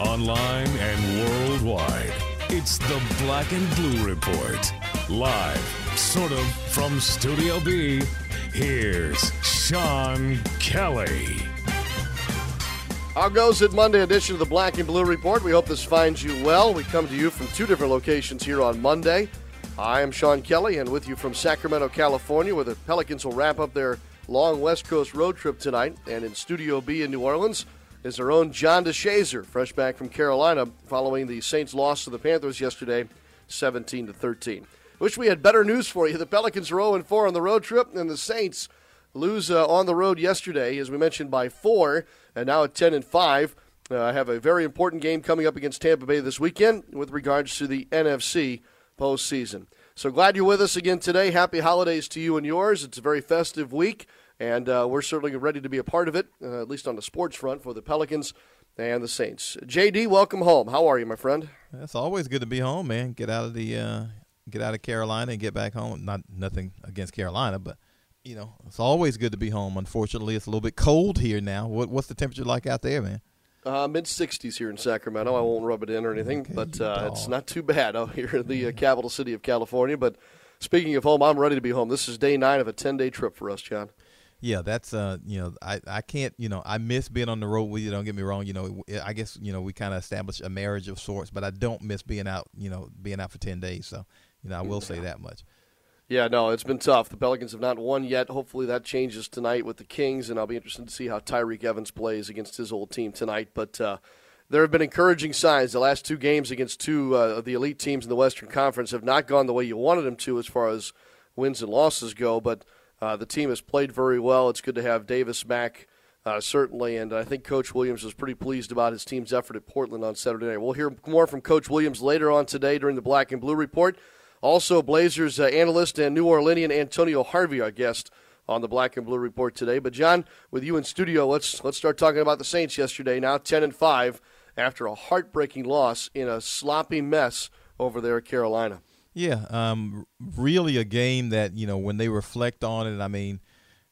Online and worldwide, it's the Black and Blue Report. Live, sort of, from Studio B, here's Sean Kelly. How goes it Monday edition of the Black and Blue Report? We hope this finds you well. We come to you from two different locations here on Monday. I am Sean Kelly, and with you from Sacramento, California, where the Pelicans will wrap up their long West Coast road trip tonight. And in Studio B in New Orleans is our own John DeShazier, fresh back from Carolina, following the Saints' loss to the Panthers yesterday, 17 to 13. Wish we had better news for you. The Pelicans are 0 4 on the road trip, and the Saints lose uh, on the road yesterday, as we mentioned, by four, and now at 10 and 5. Uh, I have a very important game coming up against Tampa Bay this weekend with regards to the NFC postseason. So glad you're with us again today. Happy holidays to you and yours. It's a very festive week, and uh, we're certainly ready to be a part of it, uh, at least on the sports front for the Pelicans and the Saints. JD, welcome home. How are you, my friend? It's always good to be home, man. Get out of the uh, get out of Carolina and get back home. Not nothing against Carolina, but you know, it's always good to be home. Unfortunately, it's a little bit cold here now. What what's the temperature like out there, man? Uh, Mid 60s here in Sacramento. I won't rub it in or anything, Okay, but uh, it's not too bad out here in the uh, capital city of California. But speaking of home, I'm ready to be home. This is day nine of a 10 day trip for us, John. Yeah, that's uh, you know, I I can't, you know, I miss being on the road with you. Don't get me wrong. You know, I guess you know we kind of established a marriage of sorts, but I don't miss being out. You know, being out for ten days. So, you know, I will say that much. Yeah, no, it's been tough. The Pelicans have not won yet. Hopefully that changes tonight with the Kings, and I'll be interested to see how Tyreke Evans plays against his old team tonight. But uh, there have been encouraging signs. The last two games against two uh, of the elite teams in the Western Conference have not gone the way you wanted them to as far as wins and losses go, but uh, the team has played very well. It's good to have Davis back, uh, certainly, and I think Coach Williams was pretty pleased about his team's effort at Portland on Saturday night. We'll hear more from Coach Williams later on today during the Black and Blue Report. Also, Blazers uh, analyst and New Orleanian Antonio Harvey, our guest on the Black and Blue Report today. But John, with you in studio, let's let's start talking about the Saints yesterday. Now ten and five after a heartbreaking loss in a sloppy mess over there at Carolina. Yeah, um, really a game that you know when they reflect on it. I mean,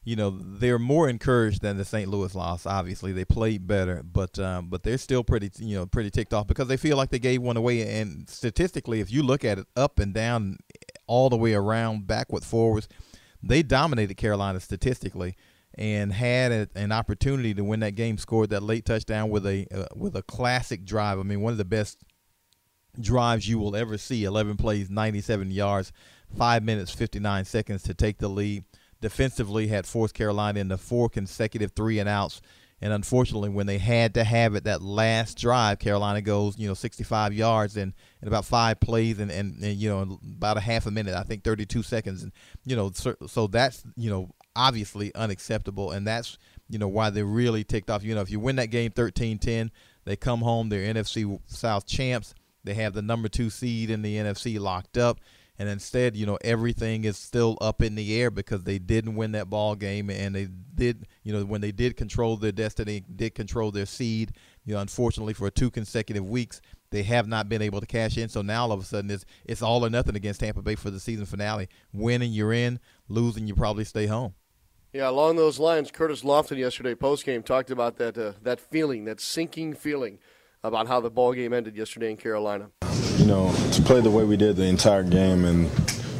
you know they're more encouraged than the St. Louis loss. Obviously, they played better, but um, but they're still pretty you know pretty ticked off because they feel like they gave one away. And statistically, if you look at it up and down, all the way around, backward, forwards, they dominated Carolina statistically and had a, an opportunity to win that game. Scored that late touchdown with a uh, with a classic drive. I mean, one of the best drives you will ever see. 11 plays 97 yards 5 minutes 59 seconds to take the lead. Defensively had forced carolina into four consecutive three and outs. And unfortunately when they had to have it that last drive carolina goes you know 65 yards in, in about five plays and, and, and you know about a half a minute i think 32 seconds. And you know so, so that's you know obviously unacceptable. And that's you know why they're really ticked off. You know if you win that game 13-10 they come home they're nfc south champs they have the number two seed in the NFC locked up, and instead, you know, everything is still up in the air because they didn't win that ball game, and they did, you know, when they did control their destiny, did control their seed. You know, unfortunately, for two consecutive weeks, they have not been able to cash in. So now all of a sudden, it's it's all or nothing against Tampa Bay for the season finale. Winning, you're in. Losing, you probably stay home. Yeah, along those lines, Curtis Lofton yesterday post game talked about that uh, that feeling, that sinking feeling about how the ball game ended yesterday in Carolina. you know, to play the way we did the entire game and,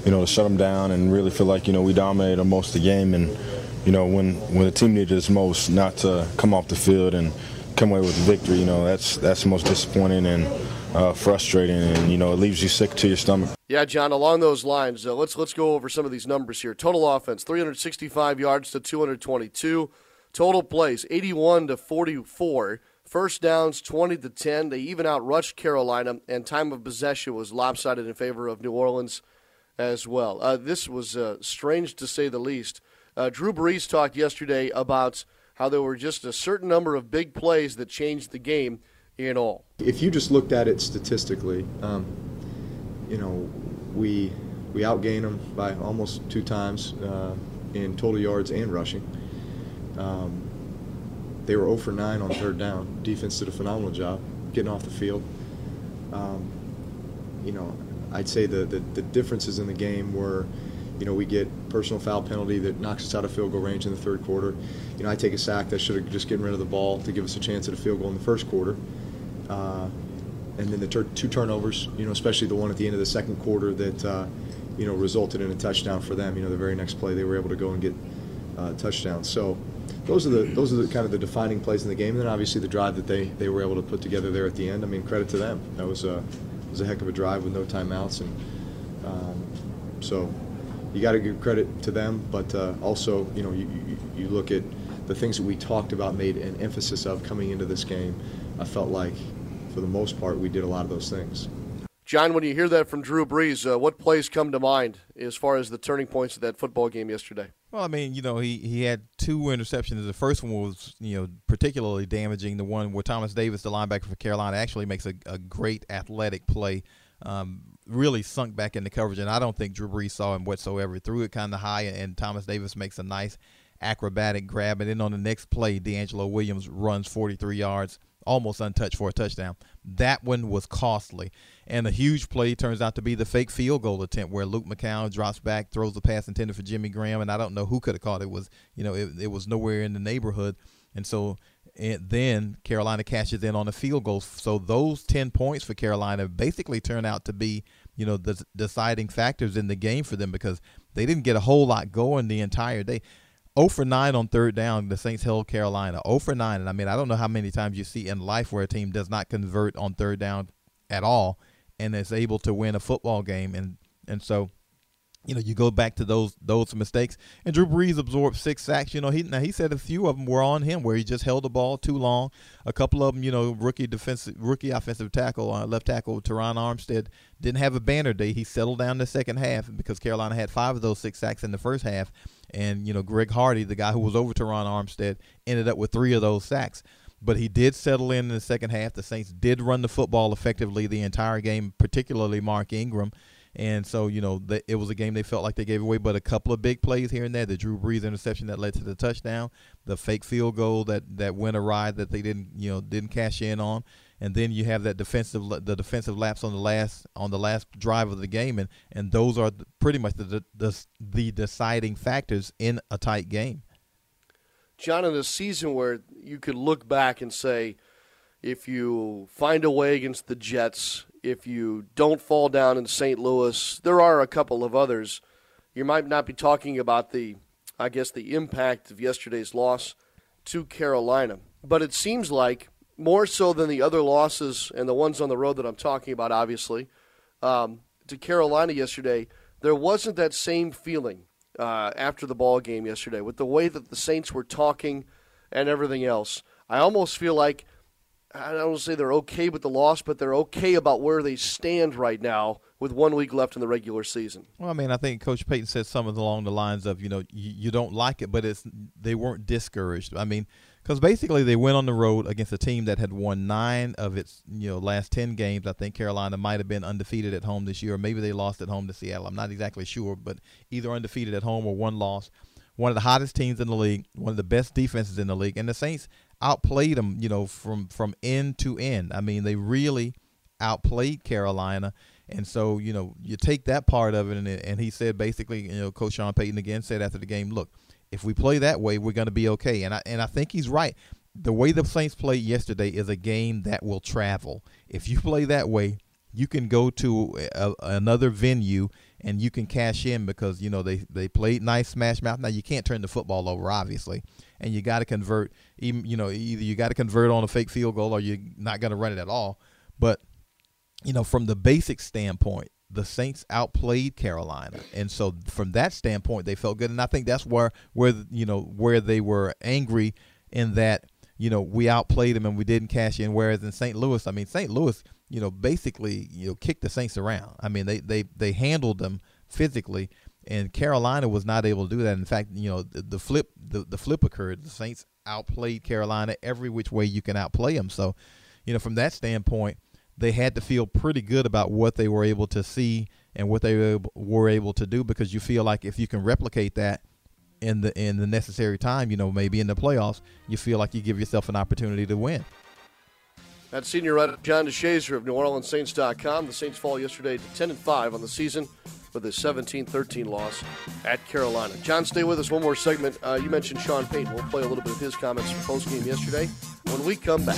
you know, to shut them down and really feel like, you know, we dominated most of the game and, you know, when, when the team needed us most, not to come off the field and come away with a victory, you know, that's, that's the most disappointing and uh, frustrating and, you know, it leaves you sick to your stomach. Yeah, John. Along those lines, uh, let's let's go over some of these numbers here. Total offense: 365 yards to 222. Total plays: 81 to 44. First downs: 20 to 10. They even outrushed Carolina, and time of possession was lopsided in favor of New Orleans as well. Uh, this was uh, strange to say the least. Uh, Drew Brees talked yesterday about how there were just a certain number of big plays that changed the game in all. If you just looked at it statistically, um, you know, we we outgained them by almost two times uh, in total yards and rushing. Um, they were 0 for 9 on third down. Defense did a phenomenal job getting off the field. Um, you know, I'd say the, the, the differences in the game were, you know, we get personal foul penalty that knocks us out of field goal range in the third quarter. You know, I take a sack that should have just gotten rid of the ball to give us a chance at a field goal in the first quarter. Uh, and then the tur- two turnovers, you know, especially the one at the end of the second quarter that, uh, you know, resulted in a touchdown for them. You know, the very next play they were able to go and get uh, touchdowns. So those are the those are the kind of the defining plays in the game. And then obviously the drive that they, they were able to put together there at the end. I mean, credit to them. That was a was a heck of a drive with no timeouts, and um, so you got to give credit to them. But uh, also, you know, you, you, you look at the things that we talked about, made an emphasis of coming into this game. I felt like, for the most part, we did a lot of those things. John, when you hear that from Drew Brees, uh, what plays come to mind as far as the turning points of that football game yesterday? Well, I mean, you know, he, he had two interceptions. The first one was, you know, particularly damaging. The one where Thomas Davis, the linebacker for Carolina, actually makes a, a great athletic play, um, really sunk back into coverage. And I don't think Drew Brees saw him whatsoever. He Threw it kind of high, and Thomas Davis makes a nice acrobatic grab. And then on the next play, DeAngelo Williams runs 43 yards almost untouched for a touchdown. That one was costly. And a huge play turns out to be the fake field goal attempt where Luke McCown drops back, throws the pass intended for Jimmy Graham, and I don't know who could have caught it. it was, you know, it, it was nowhere in the neighborhood. And so and then Carolina cashes in on a field goal. So those 10 points for Carolina basically turn out to be, you know, the deciding factors in the game for them because they didn't get a whole lot going the entire day. 0 for 9 on third down, the Saints held Carolina. 0 for 9. And I mean, I don't know how many times you see in life where a team does not convert on third down at all and is able to win a football game. And, and so you know, you go back to those those mistakes, and Drew Brees absorbed six sacks. You know, he now he said a few of them were on him, where he just held the ball too long. A couple of them, you know, rookie defensive, rookie offensive tackle, uh, left tackle Terron Armstead didn't have a banner day. He settled down the second half because Carolina had five of those six sacks in the first half, and you know, Greg Hardy, the guy who was over Terron Armstead, ended up with three of those sacks. But he did settle in in the second half. The Saints did run the football effectively the entire game, particularly Mark Ingram and so, you know, the, it was a game they felt like they gave away, but a couple of big plays here and there. The Drew Brees interception that led to the touchdown, the fake field goal that that went awry that they didn't, you know, didn't cash in on, and then you have that defensive the defensive lapse on the last on the last drive of the game, and and those are pretty much the the, the deciding factors in a tight game. John, in a season where you could look back and say, if you find a way against the Jets if you don't fall down in St. Louis, there are a couple of others. You might not be talking about the, I guess, the impact of yesterday's loss to Carolina. But it seems like more so than the other losses and the ones on the road that I'm talking about, obviously, um, to Carolina yesterday, there wasn't that same feeling uh, after the ball game yesterday with the way that the Saints were talking and everything else. I almost feel like I don't say they're okay with the loss, but they're okay about where they stand right now with one week left in the regular season. Well, I mean, I think Coach Payton said something along the lines of, you know, you, you don't like it, but it's they weren't discouraged. I mean, because basically they went on the road against a team that had won nine of its, you know, last ten games. I think Carolina might have been undefeated at home this year, or maybe they lost at home to Seattle. I'm not exactly sure, but either undefeated at home or one loss one of the hottest teams in the league, one of the best defenses in the league, and the Saints outplayed them, you know, from from end to end. I mean, they really outplayed Carolina. And so, you know, you take that part of it, and, and he said basically, you know, Coach Sean Payton again said after the game, look, if we play that way, we're going to be okay. And I and I think he's right. The way the Saints played yesterday is a game that will travel. If you play that way, you can go to a, another venue and you can cash in because you know they they played nice smash mouth. Now you can't turn the football over, obviously, and you got to convert. Even you know either you got to convert on a fake field goal or you're not going to run it at all. But you know from the basic standpoint, the Saints outplayed Carolina, and so from that standpoint, they felt good. And I think that's where where you know where they were angry in that you know we outplayed them and we didn't cash in. Whereas in St. Louis, I mean St. Louis you know, basically, you know, kicked the Saints around. I mean, they they they handled them physically, and Carolina was not able to do that. In fact, you know, the, the flip the, the flip occurred. The Saints outplayed Carolina every which way you can outplay them. So, you know, from that standpoint, they had to feel pretty good about what they were able to see and what they were able to do because you feel like if you can replicate that in the in the necessary time, you know, maybe in the playoffs, you feel like you give yourself an opportunity to win. That's senior writer John DeShazier of NewOrleansSaints.com. The Saints fall yesterday to 10 and 5 on the season with a 17-13 loss at Carolina. John, stay with us one more segment. Uh, you mentioned Sean Payton. We'll play a little bit of his comments from post game yesterday when we come back.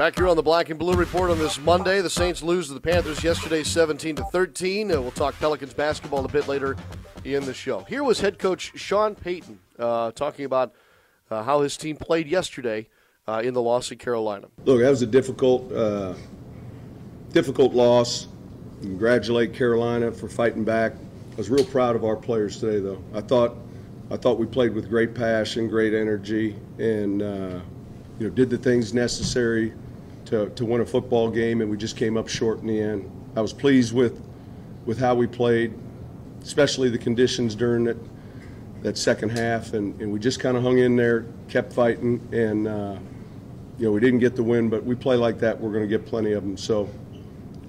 Back here on the Black and Blue Report on this Monday, the Saints lose to the Panthers yesterday, 17 to 13. We'll talk Pelicans basketball a bit later in the show. Here was head coach Sean Payton uh, talking about uh, how his team played yesterday uh, in the loss at Carolina. Look, that was a difficult, uh, difficult loss. Congratulate Carolina for fighting back. I was real proud of our players today, though. I thought, I thought we played with great passion, great energy, and uh, you know did the things necessary to, to win a football game, and we just came up short in the end. I was pleased with with how we played, especially the conditions during that that second half, and, and we just kind of hung in there, kept fighting, and uh, you know we didn't get the win, but we play like that, we're going to get plenty of them. So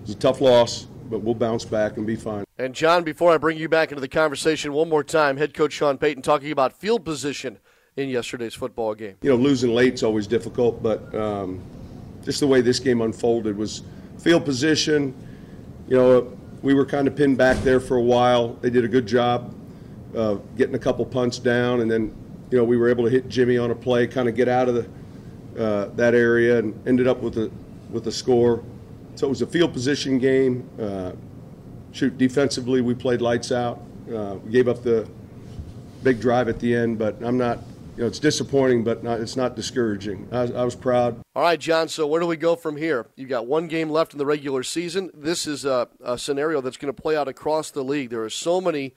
it's a tough loss, but we'll bounce back and be fine. And John, before I bring you back into the conversation one more time, head coach Sean Payton talking about field position in yesterday's football game. You know, losing late is always difficult, but um, just the way this game unfolded was field position. You know, we were kind of pinned back there for a while. They did a good job uh, getting a couple punts down, and then you know we were able to hit Jimmy on a play, kind of get out of the uh, that area, and ended up with a with a score. So it was a field position game. Uh, shoot, defensively we played lights out. Uh, we gave up the big drive at the end, but I'm not you know, it's disappointing, but not, it's not discouraging. I, I, was proud. All right, John. So where do we go from here? You've got one game left in the regular season. This is a, a scenario that's going to play out across the league. There are so many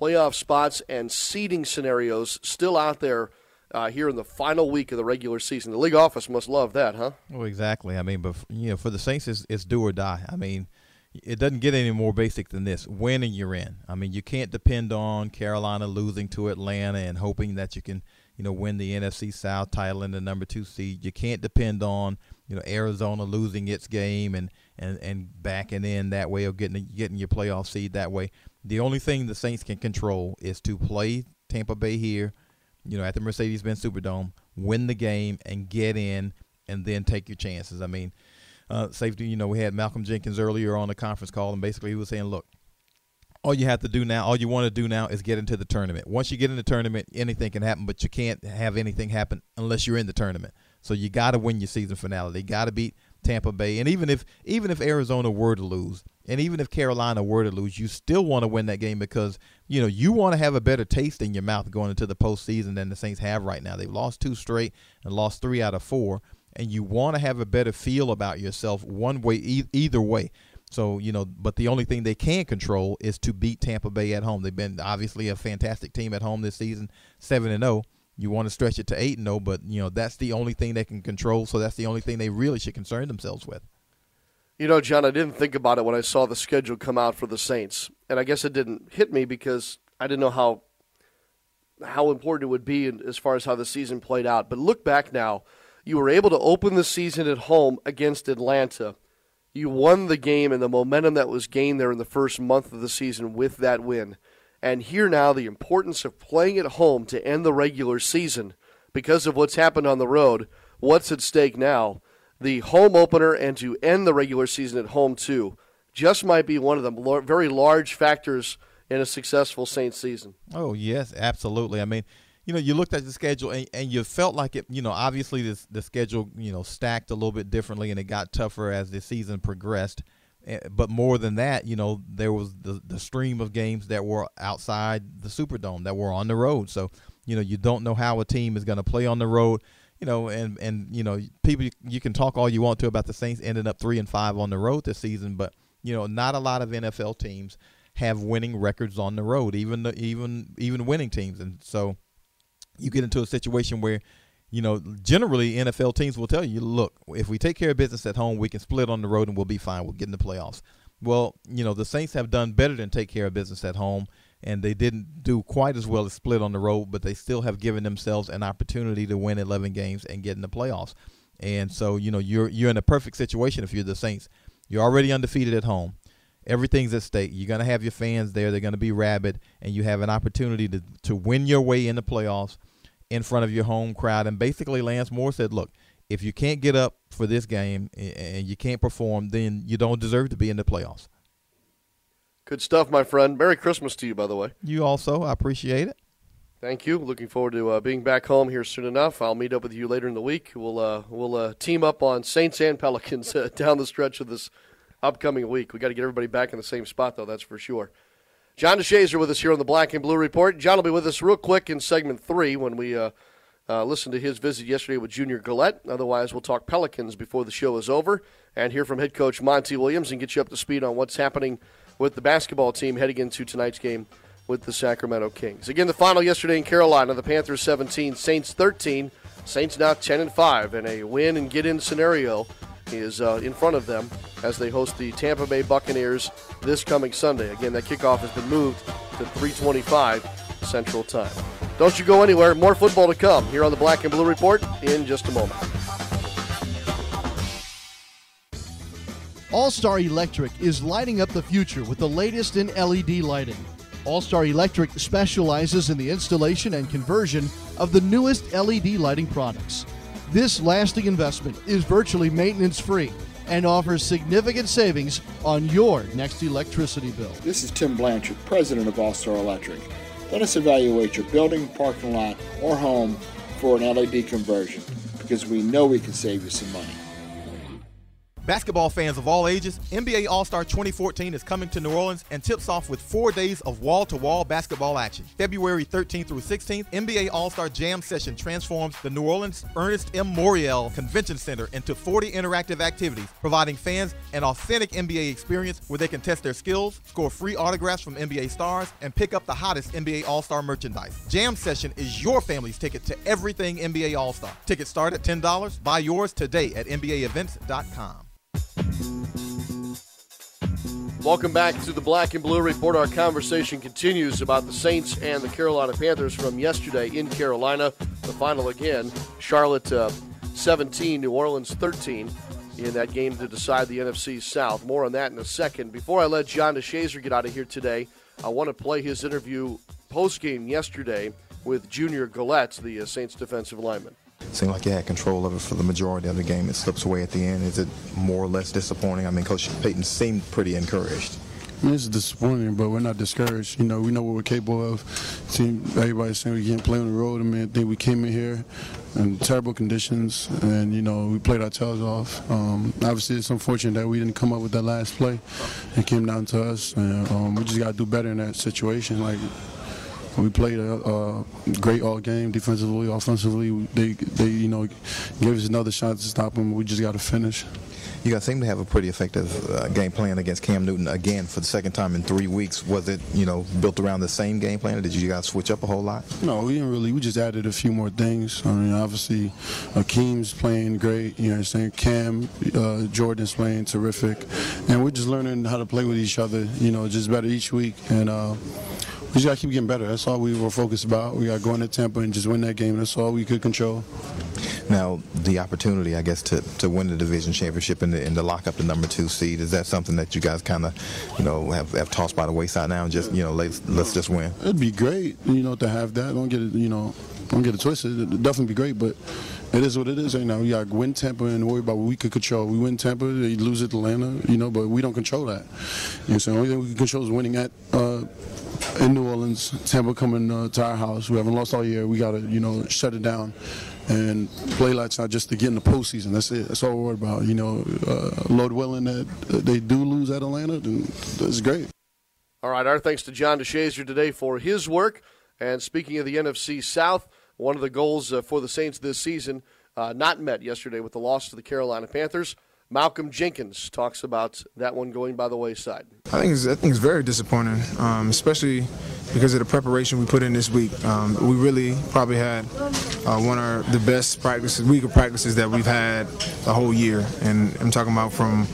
playoff spots and seeding scenarios still out there uh, here in the final week of the regular season. The league office must love that, huh? Well, exactly. I mean, but you know, for the Saints, it's, it's do or die. I mean, it doesn't get any more basic than this. Winning, you're in. I mean, you can't depend on Carolina losing to Atlanta and hoping that you can – you know, win the NFC South title in the number two seed. You can't depend on, you know, Arizona losing its game and, and, and backing in that way or getting getting your playoff seed that way. The only thing the Saints can control is to play Tampa Bay here, you know, at the Mercedes-Benz Superdome, win the game and get in, and then take your chances. I mean, uh, safety. You know, we had Malcolm Jenkins earlier on the conference call, and basically he was saying, look, all you have to do now, all you want to do now is get into the tournament. Once you get in the tournament, anything can happen, but you can't have anything happen unless you're in the tournament. So you got to win your season finale. They got to beat Tampa Bay, and even if even if Arizona were to lose, and even if Carolina were to lose, you still want to win that game because you know you want to have a better taste in your mouth going into the postseason than the Saints have right now. They've lost two straight and lost three out of four, and you want to have a better feel about yourself one way e- either way. So, you know, but the only thing they can control is to beat Tampa Bay at home. They've been obviously a fantastic team at home this season, 7 and 0. You want to stretch it to 8 and 0, but you know, that's the only thing they can control, so that's the only thing they really should concern themselves with. You know, John, I didn't think about it when I saw the schedule come out for the Saints. And I guess it didn't hit me because I didn't know how how important it would be as far as how the season played out. But look back now, you were able to open the season at home against Atlanta you won the game and the momentum that was gained there in the first month of the season with that win. and here now the importance of playing at home to end the regular season because of what's happened on the road. What's at stake now? The home opener and to end the regular season at home, too, just might be one of the very large factors in a successful Saints season. Oh, yes, absolutely. I mean, you know, you looked at the schedule and, and you felt like it, you know, obviously this, the schedule, you know, stacked a little bit differently and it got tougher as the season progressed. Eh, but more than that, you know, there was the, the stream of games that were outside the Superdome that were on the road. So, you know, you don't know how a team is going to play on the road. You know, and and you know, people you can talk all you want to about the Saints ending up three and five on the road this season, but you know, not a lot of NFL teams have winning records on the road, even even even winning teams, and so you get into a situation where you know, generally NFL teams will tell you, look, if we take care of business at home, we can split on the road and we'll be fine. We'll get in the playoffs. Well, you know, the Saints have done better than take care of business at home, and they didn't do quite as well as split on the road, but they still have given themselves an opportunity to win 11 games and get in the playoffs. And so, you know, you're you're in a perfect situation if you're the Saints. You're already undefeated at home. Everything's at stake. You're going to have your fans there. They're going to be rabid, and you have an opportunity to to win your way in the playoffs in front of your home crowd. And basically, Lance Moore said, look, if you can't get up for this game and you can't perform, then you don't deserve to be in the playoffs. Good stuff, my friend. Merry Christmas to you, by the way. You also. I appreciate it. Thank you. Looking forward to uh, being back home here soon enough. I'll meet up with you later in the week. We'll uh, we'll uh, team up on Saints and Pelicans uh, down the stretch of this upcoming week. We got to get everybody back in the same spot, though. That's for sure. John DeShazier with us here on the Black and Blue Report. John will be with us real quick in segment three when we uh, uh, listen to his visit yesterday with Junior Galette. Otherwise, we'll talk Pelicans before the show is over and hear from head coach Monty Williams and get you up to speed on what's happening with the basketball team heading into tonight's game with the Sacramento Kings. Again, the final yesterday in Carolina, the Panthers 17, Saints 13. Saints now 10 and 5 in a win and get in scenario is uh, in front of them as they host the Tampa Bay Buccaneers this coming Sunday. Again, that kickoff has been moved to 325 Central Time. Don't you go anywhere. More football to come here on the Black and Blue Report in just a moment. All Star Electric is lighting up the future with the latest in LED lighting. All Star Electric specializes in the installation and conversion of the newest LED lighting products. This lasting investment is virtually maintenance free and offers significant savings on your next electricity bill. This is Tim Blanchard, president of All Star Electric. Let us evaluate your building, parking lot, or home for an LED conversion because we know we can save you some money. Basketball fans of all ages, NBA All Star 2014 is coming to New Orleans and tips off with four days of wall to wall basketball action. February 13th through 16th, NBA All Star Jam Session transforms the New Orleans Ernest M. Morial Convention Center into 40 interactive activities, providing fans an authentic NBA experience where they can test their skills, score free autographs from NBA stars, and pick up the hottest NBA All Star merchandise. Jam Session is your family's ticket to everything NBA All Star. Tickets start at $10. Buy yours today at NBAEvents.com. Welcome back to the Black and Blue Report. Our conversation continues about the Saints and the Carolina Panthers from yesterday in Carolina. The final again Charlotte uh, 17, New Orleans 13 in that game to decide the NFC South. More on that in a second. Before I let John DeShazier get out of here today, I want to play his interview post game yesterday with Junior Galette, the uh, Saints defensive lineman. Seemed like you had control of it for the majority of the game. It slips away at the end. Is it more or less disappointing? I mean, Coach Payton seemed pretty encouraged. It's disappointing, but we're not discouraged. You know, we know what we're capable of. Team, everybody's saying we can't play on the road. I mean, I think we came in here in terrible conditions, and you know, we played our tails off. Um, obviously, it's unfortunate that we didn't come up with that last play. It came down to us, and um, we just got to do better in that situation. Like we played a, a, great all game defensively, offensively. They, they, you know, gave us another shot to stop them. We just got to finish. You guys seem to have a pretty effective uh, game plan against Cam Newton again for the second time in three weeks. Was it, you know, built around the same game plan, or did you guys switch up a whole lot? No, we didn't really. We just added a few more things. I mean, obviously, Akiem's playing great. You know, what I'm saying Cam, uh, Jordan's playing terrific, and we're just learning how to play with each other. You know, just better each week, and. Uh, we just got to keep getting better. That's all we were focused about. We got going to go into Tampa and just win that game. That's all we could control. Now, the opportunity, I guess, to, to win the division championship and, the, and to lock up the number two seed, is that something that you guys kind of, you know, have, have tossed by the wayside now and just, you know, let's, let's just win? It'd be great, you know, to have that. Don't get it, you know, don't get it twisted. It'd definitely be great, but it is what it is right now. We got to win Tampa and worry about what we could control. We win Tampa, they lose Atlanta, you know, but we don't control that. You know, so the only thing we can control is winning at uh, Orleans. Tampa coming uh, to our house. We haven't lost all year. We got to, you know, shut it down and play like not just to get in the postseason. That's it. That's all we're worried about. You know, uh, Lord willing that they do lose at Atlanta, then that's great. All right, our thanks to John DeShazier today for his work. And speaking of the NFC South, one of the goals uh, for the Saints this season uh, not met yesterday with the loss to the Carolina Panthers. Malcolm Jenkins talks about that one going by the wayside. I think it's, I think it's very disappointing, um, especially because of the preparation we put in this week. Um, we really probably had uh, one of the best practices, week of practices that we've had the whole year, and I'm talking about from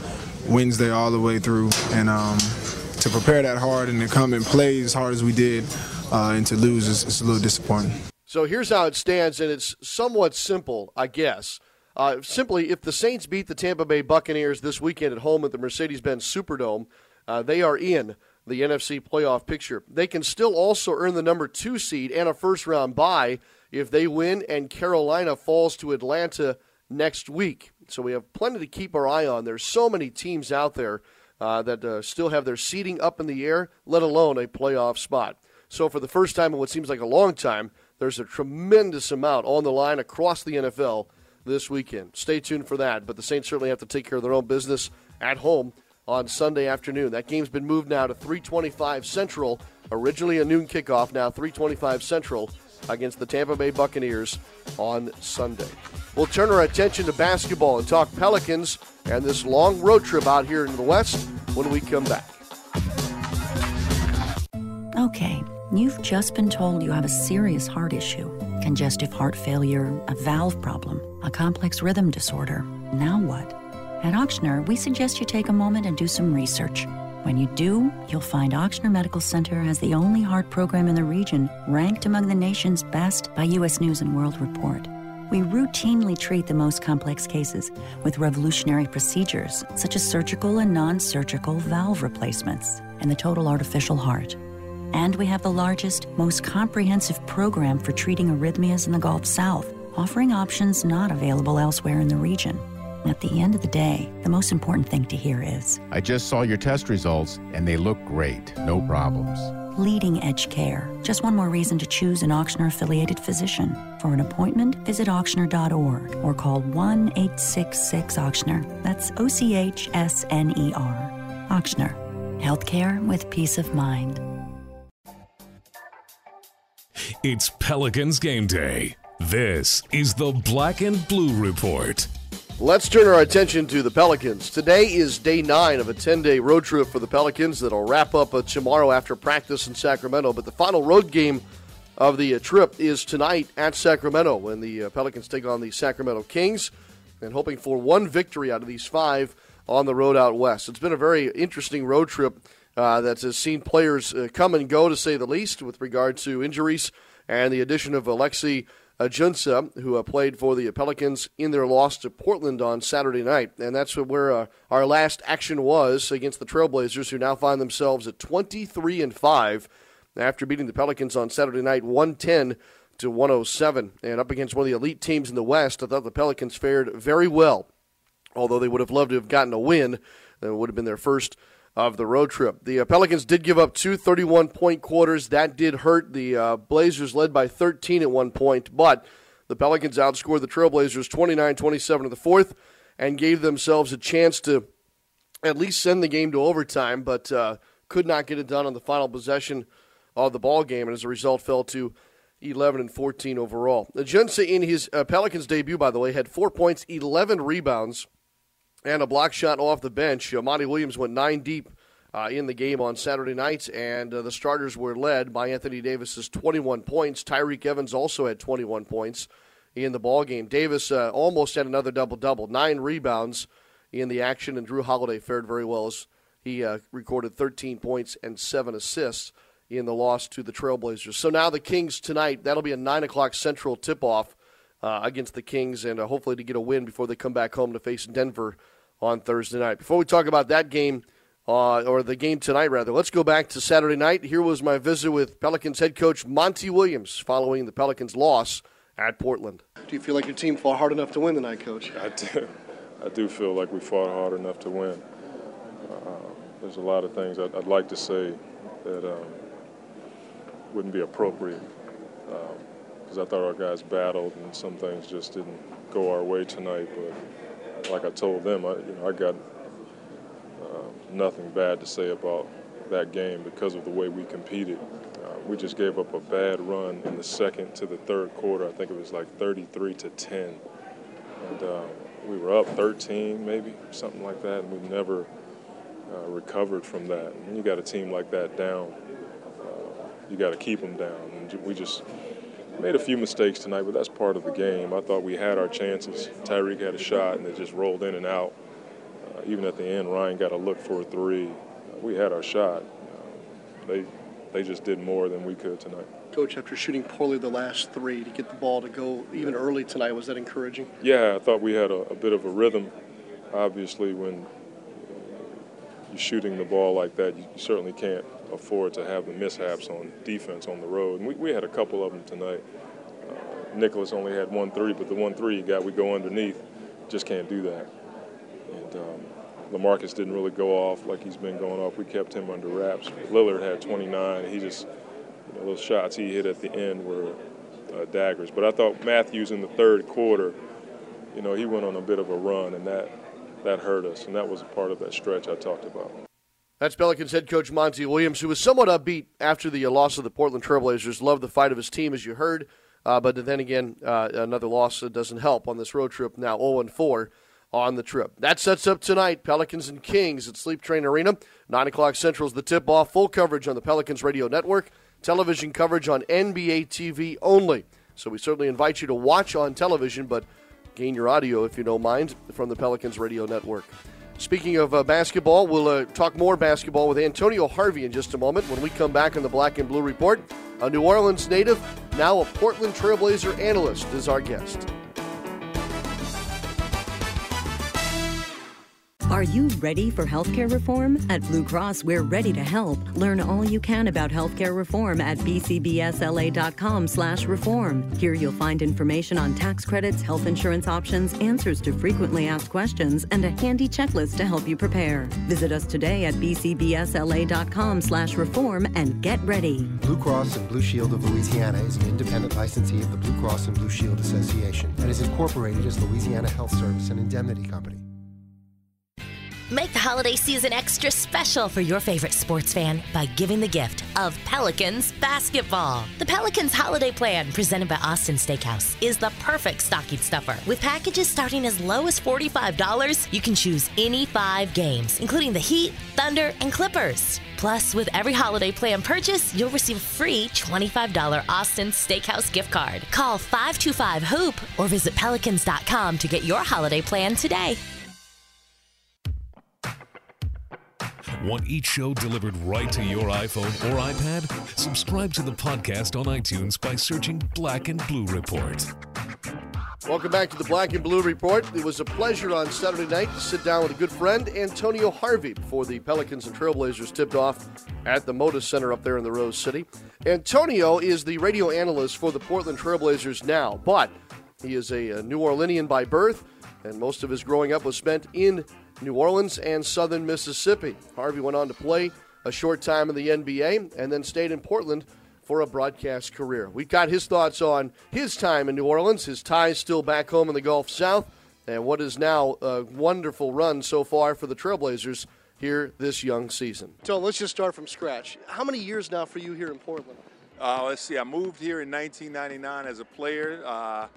Wednesday all the way through. And um, to prepare that hard and to come and play as hard as we did, uh, and to lose is, is a little disappointing. So here's how it stands, and it's somewhat simple, I guess. Uh, simply, if the Saints beat the Tampa Bay Buccaneers this weekend at home at the Mercedes Benz Superdome, uh, they are in the NFC playoff picture. They can still also earn the number two seed and a first round bye if they win and Carolina falls to Atlanta next week. So we have plenty to keep our eye on. There's so many teams out there uh, that uh, still have their seeding up in the air, let alone a playoff spot. So for the first time in what seems like a long time, there's a tremendous amount on the line across the NFL this weekend. Stay tuned for that. But the Saints certainly have to take care of their own business at home on Sunday afternoon. That game's been moved now to 325 Central. Originally a noon kickoff, now 325 Central against the Tampa Bay Buccaneers on Sunday. We'll turn our attention to basketball and talk Pelicans and this long road trip out here in the West when we come back. Okay, you've just been told you have a serious heart issue congestive heart failure, a valve problem, a complex rhythm disorder. Now what? At Ochsner, we suggest you take a moment and do some research. When you do, you'll find Ochsner Medical Center has the only heart program in the region ranked among the nation's best by U.S. News and World Report. We routinely treat the most complex cases with revolutionary procedures such as surgical and non surgical valve replacements and the total artificial heart. And we have the largest, most comprehensive program for treating arrhythmias in the Gulf South, offering options not available elsewhere in the region. At the end of the day, the most important thing to hear is I just saw your test results and they look great. No problems. leading edge care. Just one more reason to choose an Ochsner affiliated physician. For an appointment, visit Ochsner.org or call 1 866 Ochsner. That's O C H S N E R. Ochsner. Healthcare with peace of mind. It's Pelicans game day. This is the Black and Blue Report. Let's turn our attention to the Pelicans. Today is day nine of a 10 day road trip for the Pelicans that'll wrap up tomorrow after practice in Sacramento. But the final road game of the uh, trip is tonight at Sacramento when the uh, Pelicans take on the Sacramento Kings and hoping for one victory out of these five on the road out west. It's been a very interesting road trip uh, that has seen players uh, come and go, to say the least, with regard to injuries and the addition of Alexis Ajinça, who uh, played for the Pelicans in their loss to Portland on Saturday night. And that's where uh, our last action was against the Trailblazers, who now find themselves at 23 and 5 after beating the Pelicans on Saturday night 110 to 107. And up against one of the elite teams in the West, I thought the Pelicans fared very well. Although they would have loved to have gotten a win, it would have been their first of the road trip. The uh, Pelicans did give up two 31 point quarters. That did hurt. The uh, Blazers led by 13 at one point, but the Pelicans outscored the Trailblazers 29 27 in the fourth and gave themselves a chance to at least send the game to overtime, but uh, could not get it done on the final possession of the ball game, and as a result, fell to 11 and 14 overall. Ajinça, in his uh, Pelicans debut, by the way, had four points, 11 rebounds, and a block shot off the bench. Uh, Monty Williams went nine deep uh, in the game on Saturday night, and uh, the starters were led by Anthony Davis's 21 points. Tyreke Evans also had 21 points in the ball game. Davis uh, almost had another double double, nine rebounds in the action, and Jrue Holiday fared very well as he uh, recorded 13 points and seven assists in the loss to the Trailblazers. So now the Kings tonight. That'll be a nine o'clock Central tip off. uh, against the Kings and uh, hopefully to get a win before they come back home to face Denver on Thursday night. Before we talk about that game, uh, or the game tonight, rather, let's go back to Saturday night. Here was my visit with Pelicans head coach Monty Williams following the Pelicans' loss at Portland. Do you feel like your team fought hard enough to win tonight, coach? I do. I do feel like we fought hard enough to win. Uh, there's a lot of things I'd, I'd like to say that um, wouldn't be appropriate because um, I thought our guys battled and some things just didn't go our way tonight. But like I told them, I, you know, I got uh, nothing bad to say about that game because of the way we competed. Uh, we just gave up a bad run in the second to the third quarter. I think it was like 33 to 10, and uh, we were up 13 maybe something like that, and we never uh, recovered from that. And when you got a team like that down, uh, you got to keep them down. And we just made a few mistakes tonight, but that's part of the game. I thought we had our chances. Tyreke had a shot, and it just rolled in and out. Uh, even at the end, Ryan got a look for a three. we had our shot. Uh, they they just did more than we could tonight. Coach, after shooting poorly the last three, to get the ball to go even early tonight, was that encouraging? Yeah, I thought we had a, a bit of a rhythm. Obviously, when you're shooting the ball like that, you certainly can't afford to have the mishaps on defense on the road. And we, we had a couple of them tonight. Uh, Nicolas only had one three, but the one three he got, we go underneath. Just can't do that. And um, LaMarcus didn't really go off like he's been going off. We kept him under wraps. Lillard had 29. He just, you know, those shots he hit at the end were uh, daggers. But I thought Matthews in the third quarter, you know, he went on a bit of a run, and that that hurt us, and that was a part of that stretch I talked about. That's Pelicans head coach Monty Williams, who was somewhat upbeat after the uh, loss of the Portland Trailblazers. Loved the fight of his team, as you heard. Uh, but then again, uh, another loss doesn't help on this road trip. Now 0 4 on the trip. That sets up tonight Pelicans and Kings at Sleep Train Arena. 9 o'clock Central is the tip off. Full coverage on the Pelicans Radio Network. Television coverage on NBA TV only. So we certainly invite you to watch on television, but gain your audio if you don't mind from the Pelicans Radio Network. Speaking of uh, basketball, we'll uh, talk more basketball with Antonio Harvey in just a moment when we come back on the Black and Blue Report. A New Orleans native, now a Portland Trailblazer analyst, is our guest. Are you ready for healthcare reform? At Blue Cross, we're ready to help. Learn all you can about healthcare reform at bcbsla.com/reform. Here you'll find information on tax credits, health insurance options, answers to frequently asked questions, and a handy checklist to help you prepare. Visit us today at bcbsla.com/reform and get ready. Blue Cross and Blue Shield of Louisiana is an independent licensee of the Blue Cross and Blue Shield Association and is incorporated as Louisiana Health Service and Indemnity Company. Make the holiday season extra special for your favorite sports fan by giving the gift of Pelicans basketball. The Pelicans holiday plan, presented by Austin Steakhouse, is the perfect stocking stuffer. With packages starting as low as $45, you can choose any five games, including the Heat, Thunder, and Clippers. Plus, with every holiday plan purchase, you'll receive a free $25 Austin Steakhouse gift card. Call 525 Hoop or visit pelicans.com to get your holiday plan today. Want each show delivered right to your iPhone or iPad? Subscribe to the podcast on iTunes by searching Black and Blue Report. Welcome back to the Black and Blue Report. It was a pleasure on Saturday night to sit down with a good friend, Antonio Harvey, before the Pelicans and Trailblazers tipped off at the Moda Center up there in the Rose City. Antonio is the radio analyst for the Portland Trailblazers now, but he is a, a New Orleanian by birth, and most of his growing up was spent in New Orleans, and Southern Mississippi. Harvey went on to play a short time in the NBA and then stayed in Portland for a broadcast career. We've got his thoughts on his time in New Orleans, his ties still back home in the Gulf South, and what is now a wonderful run so far for the Trailblazers here this young season. So let's just start from scratch. How many years now for you here in Portland? Uh, let's see. I moved here in 1999 as a player. Uh,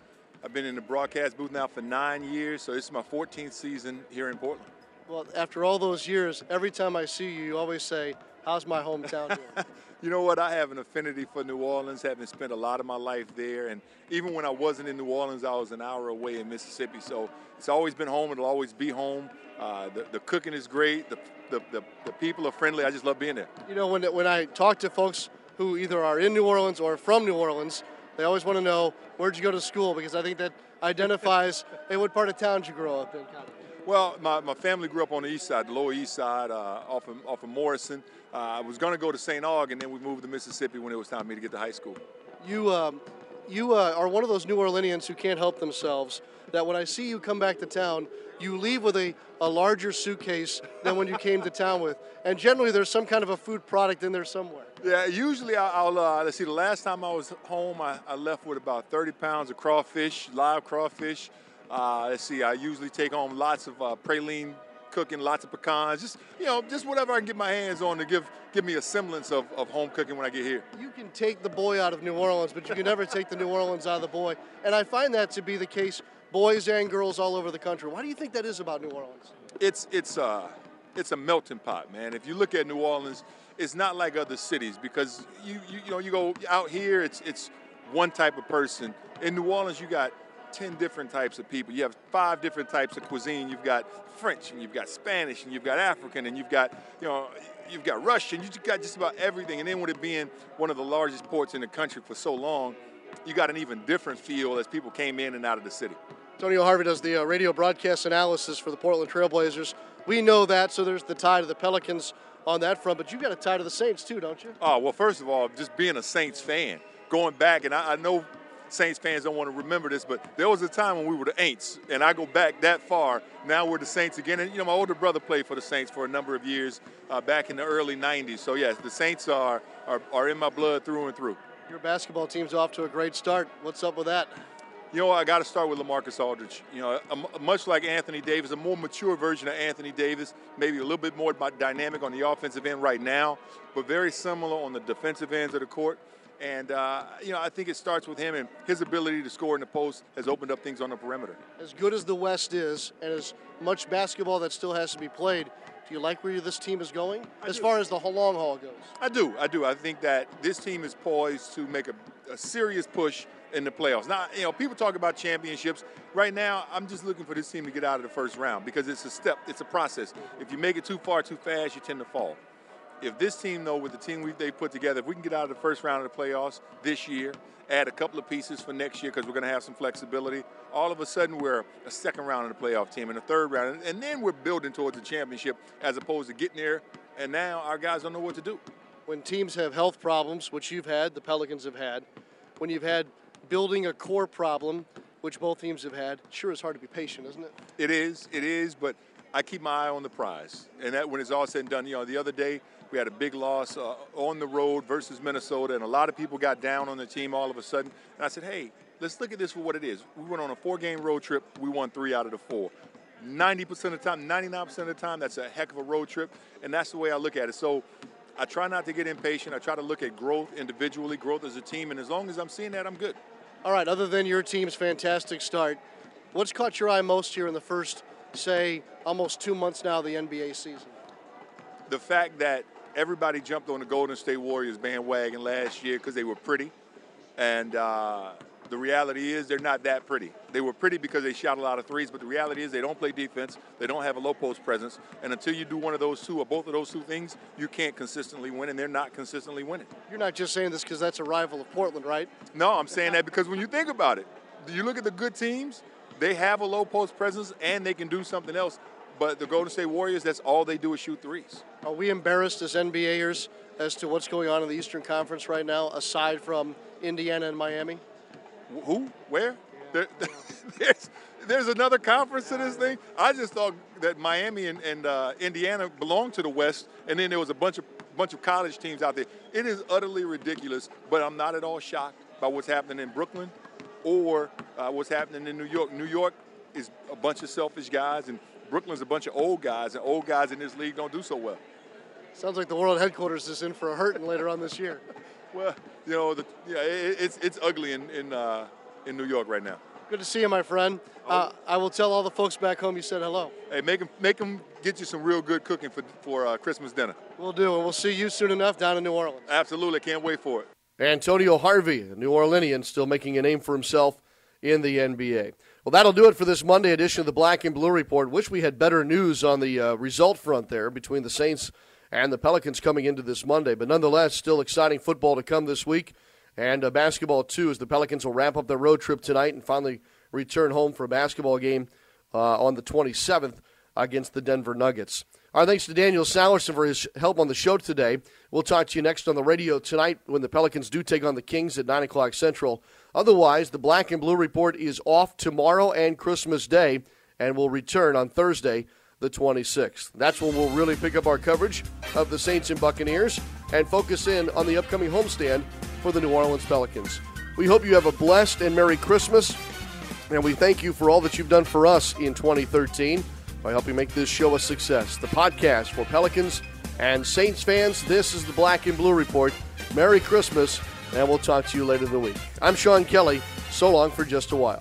I've been in the broadcast booth now for nine years, so this is my 14th season here in Portland. Well, after all those years, every time I see you, you always say, How's my hometown doing? you know what? I have an affinity for New Orleans, having spent a lot of my life there. And even when I wasn't in New Orleans, I was an hour away in Mississippi. So it's always been home. It'll always be home. Uh, the, the, cooking is great. The, the, the, the people are friendly. I just love being there. You know, when, when I talk to folks who either are in New Orleans or from New Orleans, They always want to know where'd you go to school because I think that identifies hey, what part of town did you grow up in. Well, my, my family grew up on the east side, the lower east side, uh, off, of, off of Morrison. Uh, I was going to go to St. Aug, and then we moved to Mississippi when it was time for me to get to high school. You, um, you uh, are one of those New Orleanians who can't help themselves. That when I see you come back to town, you leave with a, a larger suitcase than when you came to town with. And generally, there's some kind of a food product in there somewhere. Yeah, usually I'll, uh, let's see, the last time I was home, I, I, left with about 30 pounds of crawfish, live crawfish. Uh, let's see, I usually take home lots of uh, praline cooking, lots of pecans, just you know, just whatever I can get my hands on to give give me a semblance of, of home cooking when I get here. You can take the boy out of New Orleans, but you can never take the New Orleans out of the boy. And I find that to be the case, boys and girls all over the country. Why do you think that is about New Orleans? It's it's uh it's a melting pot, man. If you look at New Orleans, it's not like other cities because you you, you know you go out here, it's it's one type of person. In New Orleans, you got 10 different types of people. You have five different types of cuisine. You've got French and you've got Spanish and you've got African and you've got, you know, you've got Russian. You've got just about everything. And then with it being one of the largest ports in the country for so long, you got an even different feel as people came in and out of the city. Antonio Harvey does the uh, radio broadcast analysis for the Portland Trailblazers. We know that, so there's the tie to the Pelicans on that front, but you got a tie to the Saints too, don't you? Oh, well, first of all, just being a Saints fan, going back, and I, I know Saints fans don't want to remember this, but there was a time when we were the Aints, and I go back that far. Now we're the Saints again. And, you know, my older brother played for the Saints for a number of years uh, back in the early 90s. So, yes, the Saints are, are, are in my blood through and through. Your basketball team's off to a great start. What's up with that? You know, I got to start with LaMarcus Aldridge. You know, a, much like Anthony Davis, a more mature version of Anthony Davis, maybe a little bit more dynamic on the offensive end right now, but very similar on the defensive ends of the court. And, uh, you know, I think it starts with him and his ability to score in the post has opened up things on the perimeter. As good as the West is, and as much basketball that still has to be played, do you like where this team is going as far as the long haul goes? I do. I do. I think that this team is poised to make a, a serious push in the playoffs. Now, you know, people talk about championships. Right now, I'm just looking for this team to get out of the first round because it's a step, it's a process. If you make it too far too fast, you tend to fall if this team, though, with the team we, they put together, if we can get out of the first round of the playoffs this year, add a couple of pieces for next year because we're going to have some flexibility, all of a sudden we're a second round of the playoff team and a third round, and then we're building towards a championship as opposed to getting there, and now our guys don't know what to do. When teams have health problems, which you've had, the Pelicans have had, when you've had building a core problem, which both teams have had, sure is hard to be patient, isn't it? It is, it is, but I keep my eye on the prize. And that when it's all said and done, you know, the other day we had a big loss uh, on the road versus Minnesota, and a lot of people got down on the team all of a sudden. And I said, hey, let's look at this for what it is. We went on a four game road trip, we won three out of the four. 90% of the time, 99% of the time, that's a heck of a road trip, and that's the way I look at it. So I try not to get impatient. I try to look at growth individually, growth as a team, and as long as I'm seeing that, I'm good. All right, other than your team's fantastic start, what's caught your eye most here in the first, say, almost two months now of the NBA season? The fact that everybody jumped on the Golden State Warriors bandwagon last year because they were pretty. And uh, the reality is they're not that pretty. They were pretty because they shot a lot of threes, but the reality is they don't play defense. They don't have a low post presence. And until you do one of those two or both of those two things, you can't consistently win, and they're not consistently winning. You're not just saying this because that's a rival of Portland, right? No, I'm saying that because when you think about it, you look at the good teams, they have a low post presence and they can do something else. But the Golden State Warriors, that's all they do is shoot threes. Are we embarrassed as NBAers as to what's going on in the Eastern Conference right now, aside from Indiana and Miami? Who? Where? There, there's, there's another conference to this thing. I just thought that Miami and, and uh, Indiana belonged to the West, and then there was a bunch of bunch of college teams out there. It is utterly ridiculous, but I'm not at all shocked by what's happening in Brooklyn or uh, what's happening in New York. New York is a bunch of selfish guys, and Brooklyn's a bunch of old guys, and old guys in this league don't do so well. Sounds like the world headquarters is in for a hurting later on this year. Well, you know, the, yeah, it, it's it's ugly in in uh, in New York right now. Good to see you, my friend. Uh, I will tell all the folks back home you said hello. Hey, make them make them get you some real good cooking for for uh, Christmas dinner. We'll do, and we'll see you soon enough down in New Orleans. Absolutely, can't wait for it. Antonio Harvey, a New Orleanian, still making a name for himself in the NBA. Well, that'll do it for this Monday edition of the Black and Blue Report. Wish we had better news on the uh, result front there between the Saints and the Pelicans coming into this Monday. But nonetheless, still exciting football to come this week. And uh, basketball, too, as the Pelicans will wrap up their road trip tonight and finally return home for a basketball game uh, on the 27th against the Denver Nuggets. Our thanks to Daniel Salerson for his help on the show today. We'll talk to you next on the radio tonight when the Pelicans do take on the Kings at 9 o'clock Central. Otherwise, the Black and Blue Report is off tomorrow and Christmas Day and will return on Thursday, the 26th. That's when we'll really pick up our coverage of the Saints and Buccaneers and focus in on the upcoming homestand for the New Orleans Pelicans. We hope you have a blessed and Merry Christmas, and we thank you for all that you've done for us in 2013 by helping make this show a success. The podcast for Pelicans and Saints fans, this is the Black and Blue Report. Merry Christmas, and we'll talk to you later in the week. I'm Sean Kelly. So long for just a while.